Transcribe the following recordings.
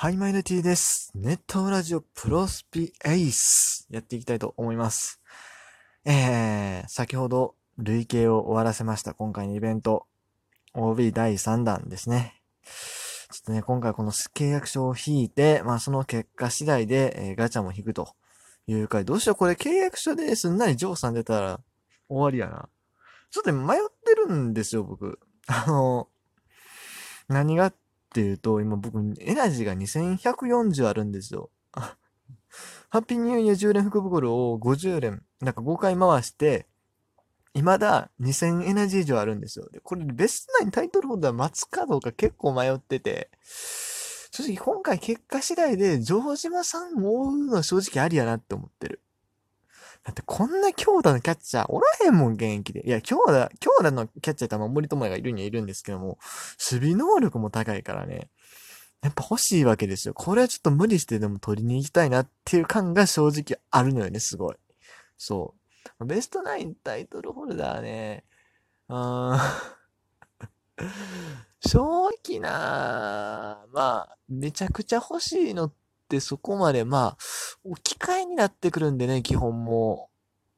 はい、マイルティです。ネットラジオプロスピエイスやっていきたいと思います。えー、先ほど累計を終わらせました。今回のイベント。OB 第3弾ですね。ちょっとね、今回この契約書を引いて、まあその結果次第で、えー、ガチャも引くというか、どうしようこれ契約書ですんなりジョーさん出たら終わりやな。ちょっと迷ってるんですよ、僕。あの、何がっていうと、今僕、エナジーが2140あるんですよ。ハッピーニューイヤー10連福袋を50連、なんか5回回して、未だ2000エナジー以上あるんですよ。で、これベストナインタイトルホルダー待つかどうか結構迷ってて、正直今回結果次第で城島さんを追うのは正直ありやなって思ってる。だってこんな強打のキャッチャーおらへんもん、現役で。いや、強打、強打のキャッチャーって森友がいるにはいるんですけども、守備能力も高いからね。やっぱ欲しいわけですよ。これはちょっと無理してでも取りに行きたいなっていう感が正直あるのよね、すごい。そう。ベストナインタイトルホルダーね、あーん正直なまあ、めちゃくちゃ欲しいのってってそこまでまあ、置き換えになってくるんでね、基本も。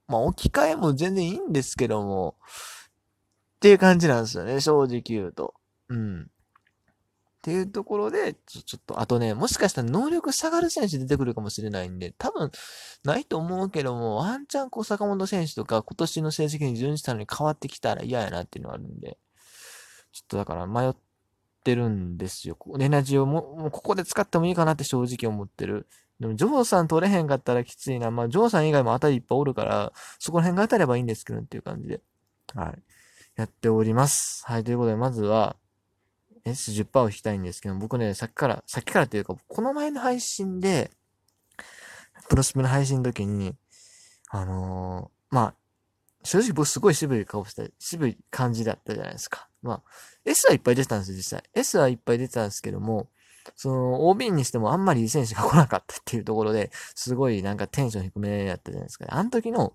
まあ置き換えも全然いいんですけども、っていう感じなんですよね、正直言うと。うん。っていうところで、ちょ、ちょっと、あとね、もしかしたら能力下がる選手出てくるかもしれないんで、多分、ないと思うけども、ワンチャンこう坂本選手とか今年の成績に準じたのに変わってきたら嫌やなっていうのがあるんで、ちょっとだから迷っってるんですよ。エナジーをも、もうここで使ってもいいかなって正直思ってる。でも、ジョーさん取れへんかったらきついな。まあ、ジョーさん以外も当たりいっぱいおるから、そこら辺が当たればいいんですけどっていう感じで。はい。やっております。はい。ということで、まずは、S10% を引きたいんですけど、僕ね、さっきから、さっきからっていうか、この前の配信で、プロスプの配信の時に、あのー、まあ、正直僕すごい渋い顔した、渋い感じだったじゃないですか。まあ、S はいっぱい出てたんですよ、実際。S はいっぱい出てたんですけども、その、OB にしてもあんまり選手が来なかったっていうところで、すごいなんかテンション低めやったじゃないですか。あの時の、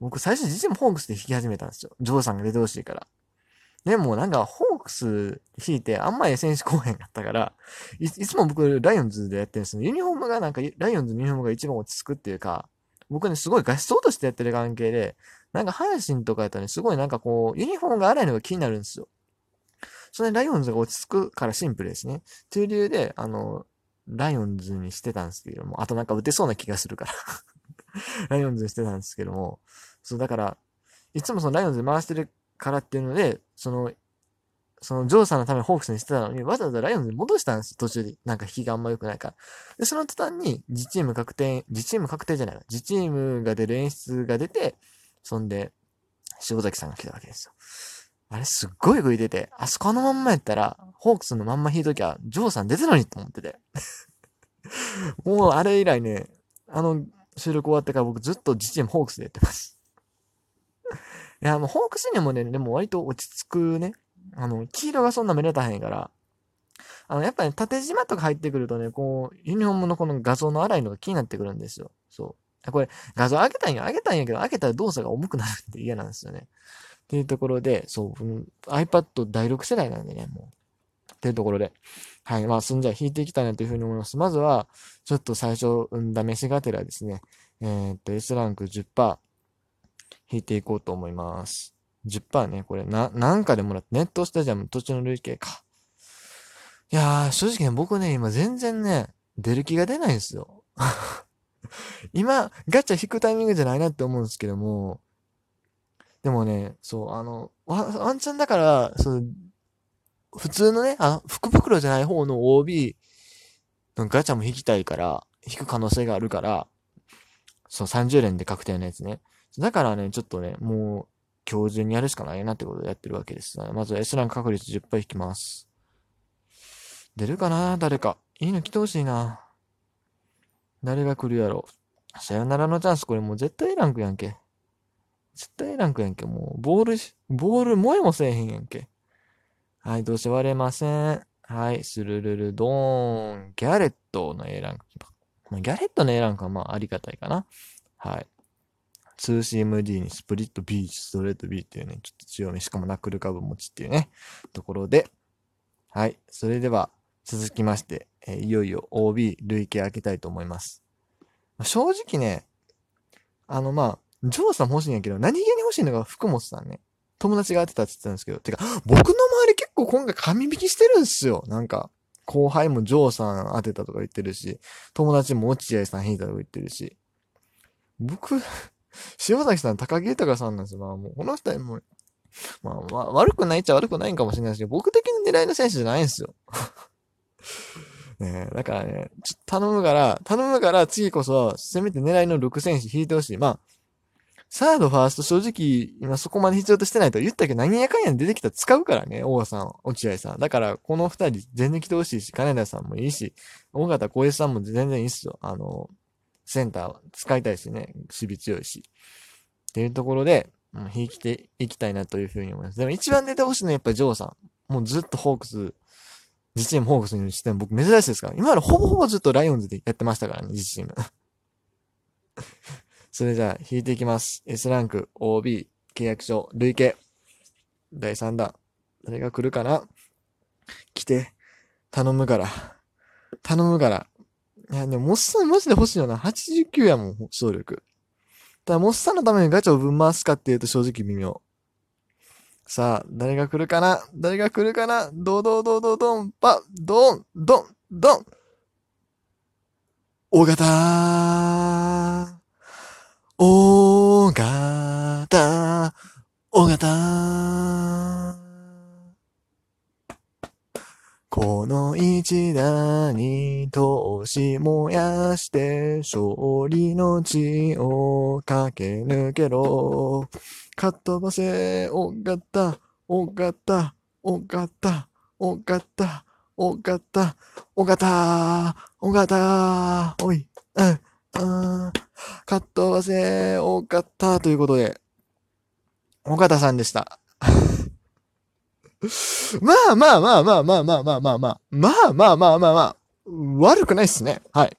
僕最初実もホークスで弾き始めたんですよ。ジョーさんが出てほしいから。でもなんか、ホークス弾いてあんまり選手来へんかったからい、つも僕ライオンズでやってるんですよ。ユニフォームがなんか、ライオンズのユニフォームが一番落ち着くっていうか、僕ね、すごい合奏としてやってる関係で、なんか阪神とかやったらね、すごいなんかこう、ユニフォームが荒いのが気になるんですよ。それライオンズが落ち着くからシンプルですね。という理由で、あの、ライオンズにしてたんですけども、あとなんか打てそうな気がするから ライオンズにしてたんですけども、そう、だから、いつもそのライオンズで回してるからっていうので、その、そのジョーさんのためにホークスにしてたのに、わざわざライオンズに戻したんです途中で。なんか引きがあんま良くないから。で、その途端に、自チーム確定、自チーム確定じゃないわ。自チームが出る演出が出て、そんで、塩崎さんが来たわけですよ。あれすっごい食い出て、あそこのまんまやったら、ホークスのまんま引いときゃ、ジョーさん出てるのにと思ってて。もうあれ以来ね、あの収録終わってから僕ずっと自チームホークスでやってます。いや、もうホークスにもね、でも割と落ち着くね。あの、黄色がそんな目立たへんから、あの、やっぱり、ね、縦縞とか入ってくるとね、こう、ユニフォームのこの画像の荒いのが気になってくるんですよ。そう。これ、画像上げたんや、上げたんやけど、上げたら動作が重くなるって嫌なんですよね。っていうところで、そう、うん、iPad 第6世代なんでね、もう。っていうところで。はい。まあ、そんじゃ引いていきたいなというふうに思います。まずは、ちょっと最初、うん、試しがてらですね、えー、っと、S ランク10%引いていこうと思います。10%ね、これ、な、なんかでもらって、ネットスタジアム途中の累計か。いやー、正直ね、僕ね、今全然ね、出る気が出ないんですよ。今、ガチャ引くタイミングじゃないなって思うんですけども、でもね、そう、あの、ワワンチャンだから、その、普通のね、あの、福袋じゃない方の OB のガチャも引きたいから、引く可能性があるから、そう、30連で確定のやつね。だからね、ちょっとね、もう、今日中にやるしかないなってことでやってるわけです。まず S ラン確率10%引きます。出るかな？誰か。いいの来てほしいな。誰が来るやろ。さよならのチャンス、これもう絶対ランクやんけ。絶対ランクやんけ。もう、ボール、ボール萌えもせえへんやんけ。はい、どうせ割れません。はい、スルルルドーン、ギャレットの A ランク。ギャレットの A ランクはまあありがたいかな。はい。2CMD にスプリット B、ストレート B っていうね、ちょっと強め、しかもナックルカブ持ちっていうね、ところで、はい。それでは、続きまして、えいよいよ OB 累計開けたいと思います。ま正直ね、あのまあ、ジョーさん欲しいんやけど、何気に欲しいのが福本さんね。友達がやってたって言ってたんですけど、てか、僕の周り結構今回紙引きしてるんすよ。なんか、後輩もジョーさん当てたとか言ってるし、友達も落合さん引いたとか言ってるし、僕、塩崎さん、高木豊さんなんですよ。まあもう、この二人も、まあまあ、悪くないっちゃ悪くないんかもしれないですけど、僕的に狙いの選手じゃないんですよ。ねえ、だからね、ちょっと頼むから、頼むから次こそ、せめて狙いの6選手引いてほしい。まあ、サード、ファースト、正直、今そこまで必要としてないと言ったけど、何やかんや出てきたら使うからね、大川さん、落合さん。だから、この二人全然来てほしいし、金田さんもいいし、大方小江さんも全然いいっすよ。あの、センター使いたいしね、守備強いし。っていうところで、うん、引きていきたいなというふうに思います。でも一番出てほしいのはやっぱりジョーさん。もうずっとホークス、自チームホークスにしても僕珍しいですから。今までほぼほぼずっとライオンズでやってましたからね、自チーム。それじゃあ、引いていきます。S ランク、OB、契約書、累計。第3弾。誰が来るかな？来て、頼むから。頼むから。いや、でも、モッサンマジで欲しいよな。89やもん、総力。ただ、モッサンのためにガチャをぶん回すかっていうと正直微妙。さあ、誰が来るかな？誰が来るかな？ドドドドドンパドンドンドン大型大型大型。この一打に投資燃やして勝利の地を駆け抜けろ。かっ飛ばせ、おがた、おがた、おがた、おがた、おがた、おがた、おがた、おい、うん、うん、かっ飛ばせ、おがった、ということで、おがたさんでした。ま あまあまあまあまあまあまあまあまあ。まあまあまあまあまあ。悪くないっすね。はい。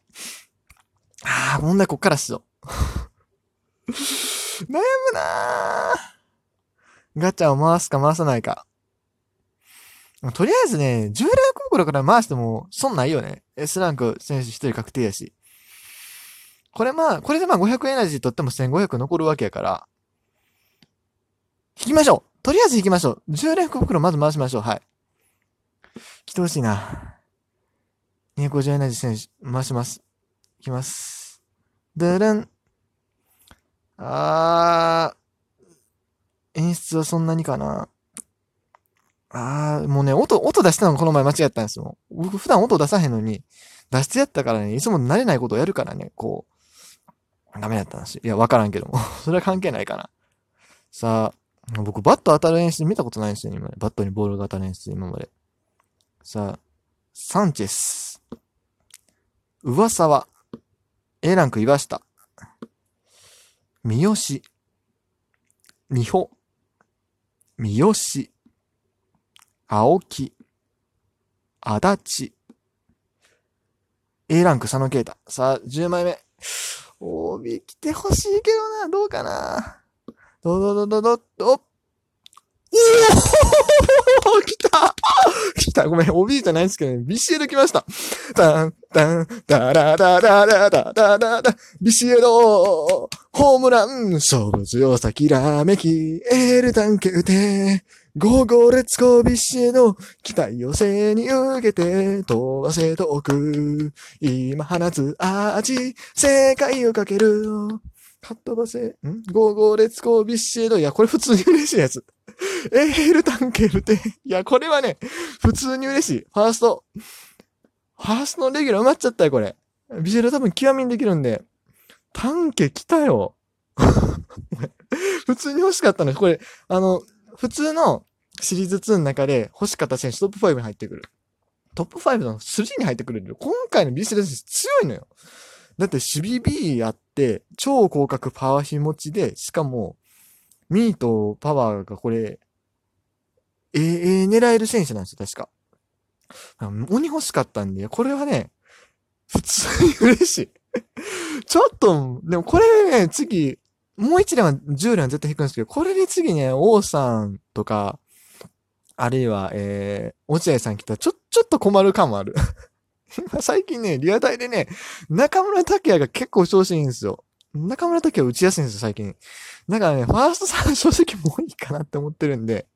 ああ、問題こっからっすよ。悩むなーガチャを回すか回さないか。とりあえずね、従来袋から回しても損ないよね。S ランク選手一人確定やし。これまあ、これでまあ500エナジー取っても1500残るわけやから。引きましょうとりあえず行きましょう。10連福袋まず回しましょう。はい。来てほしいな。250エナジー選手、回します。いきます。でるん。あー、演出はそんなにかな。あー、もうね、音、音出したのこの前間違ったんですよ。僕普段音出さへんのに、出してやったからね、いつも慣れないことをやるからね、こう、ダメだったんですよ。いや、わからんけども。それは関係ないかな。さあ、僕、バット当たる演出見たことないんですよ、今まで。バットにボールが当たる演出、今まで。さあ、サンチェス。噂は、A ランク岩下。三好。美穂。三好。青木。足立。A ランク佐野啓太。さあ、10枚目。OB 来てほしいけどな、どうかな。どどどどどど、おおー来た。来た。ごめん、OB じゃないですけどね、ビシエド来ました。タン、タン、ダラダダダダダダダ、ビシエド、ホームラン、勝負強さきらめき、 El Tanque 打て、 Go Go Let's Go ビシエド、期待を背に受けて、飛ばせ遠く、今放つアーチ、世界をかける、かっ飛ばせ、ん？ Go Go Let's Go ビシエド。いや、これ普通に嬉しいやつ。エールタンケルテ。いや、これはね、普通に嬉しい。ファースト。ファーストのレギュラー埋まっちゃったよ、これ。ビジュアル多分極みにできるんで。タンケ来たよ。普通に欲しかったの。これ、あの、普通のシリーズ2の中で欲しかった選手トップ5に入ってくる。トップ5の3に入ってくれる。今回のビジュアル選手強いのよ。だって守備 B やって、超広角パワー日持ちで、しかも、ミーとパワーがこれ、ええええ狙える選手なんですよ、確か。鬼欲しかったんで、これはね、普通に嬉しい。ちょっと、でもこれね、次、もう一連は10連は絶対引くんですけど、これで次ね、王さんとか、あるいは、えー、落合さん来たらちょ、ちょっと困る感もある。最近ね、リアタイでね、中村拓也が結構調子いいんですよ。中村拓也打ちやすいんですよ、最近。だからね、ファーストさん正直もういいかなって思ってるんで、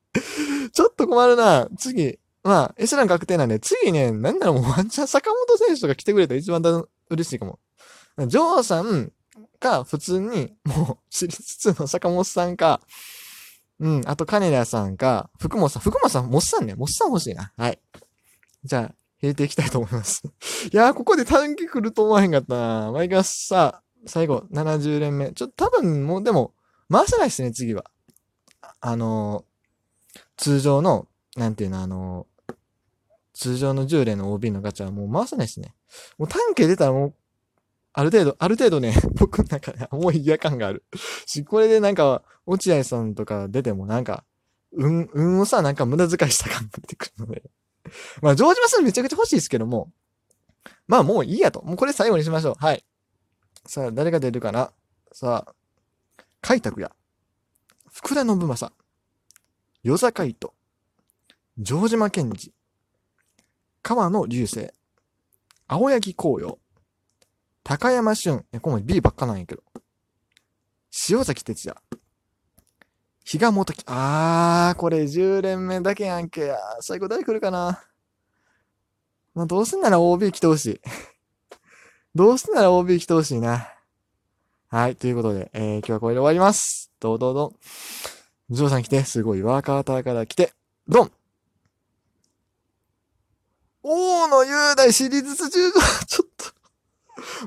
ちょっと困るな。次、まあ、エスラン確定なんで、次ね、なんならもうワンチャン坂本選手とか来てくれたら一番嬉しいかも。ジョーさんか、普通に、もう、私立2の坂本さんか、うん、あと金田さんか、福本さん、福本さん、モッさんね、モッさん欲しいな。はい。じゃあ、入れていきたいと思います。いやー、ここで短期来ると思わへんかったな。マイガスさ、最後、70連目。ちょっと多分もう、でも、回せないっすね、次は。あのー、通常の、なんていうの、あのー、通常の10連の OB のガチャはもう回せないっすね。もう短期出たらもう、ある程度、ある程度ね、僕の中でもう嫌感がある。し、これでなんか、落合さんとか出てもなんか、うん、運をさ、なんか無駄遣いした感が出てくるので。まあ、ジョージマスめちゃくちゃ欲しいですけども、まあもういいやと。もうこれ最後にしましょう。はい。さあ、誰が出るかなさあ、開拓や、福田信正、与座海人、城島健治、川野流星、青柳紅葉、高山俊、え、この B ばっかなんやけど。塩崎哲也。比嘉元樹。あー、これ10連目だけやんけ。最後誰来るかな。まあ、どうせなら OB 来てほしい。どうせなら OB 来てほしいな。はい。ということで、えー、今日はこれで終わります。どうどうどん。ジョーさん来て、すごいワーカーターから来て、ドン大野雄大シリーズ15、ちょっと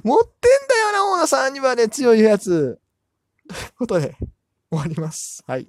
持ってんだよな、大野さんにはね、強いやつ。ということで、終わります。はい。